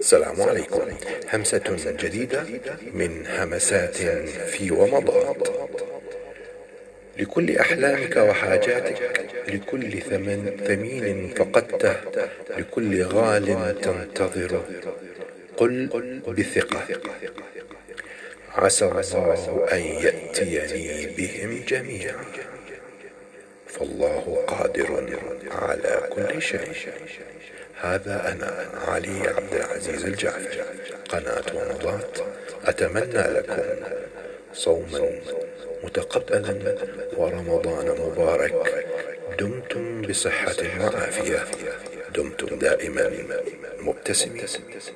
السلام عليكم. همسة جديدة من همسات في ومضات. لكل أحلامك وحاجاتك لكل ثمن ثمين فقدته لكل غال تنتظره قل بثقة. عسى الله أن يأتيني بهم جميعا. فالله قادر على كل شيء. هذا أنا علي عبد العزيز الجعفر. قناة ومضات أتمنى لكم صوما متقبلا ورمضان مبارك. دمتم بصحة وعافية. دمتم دائما مبتسمين.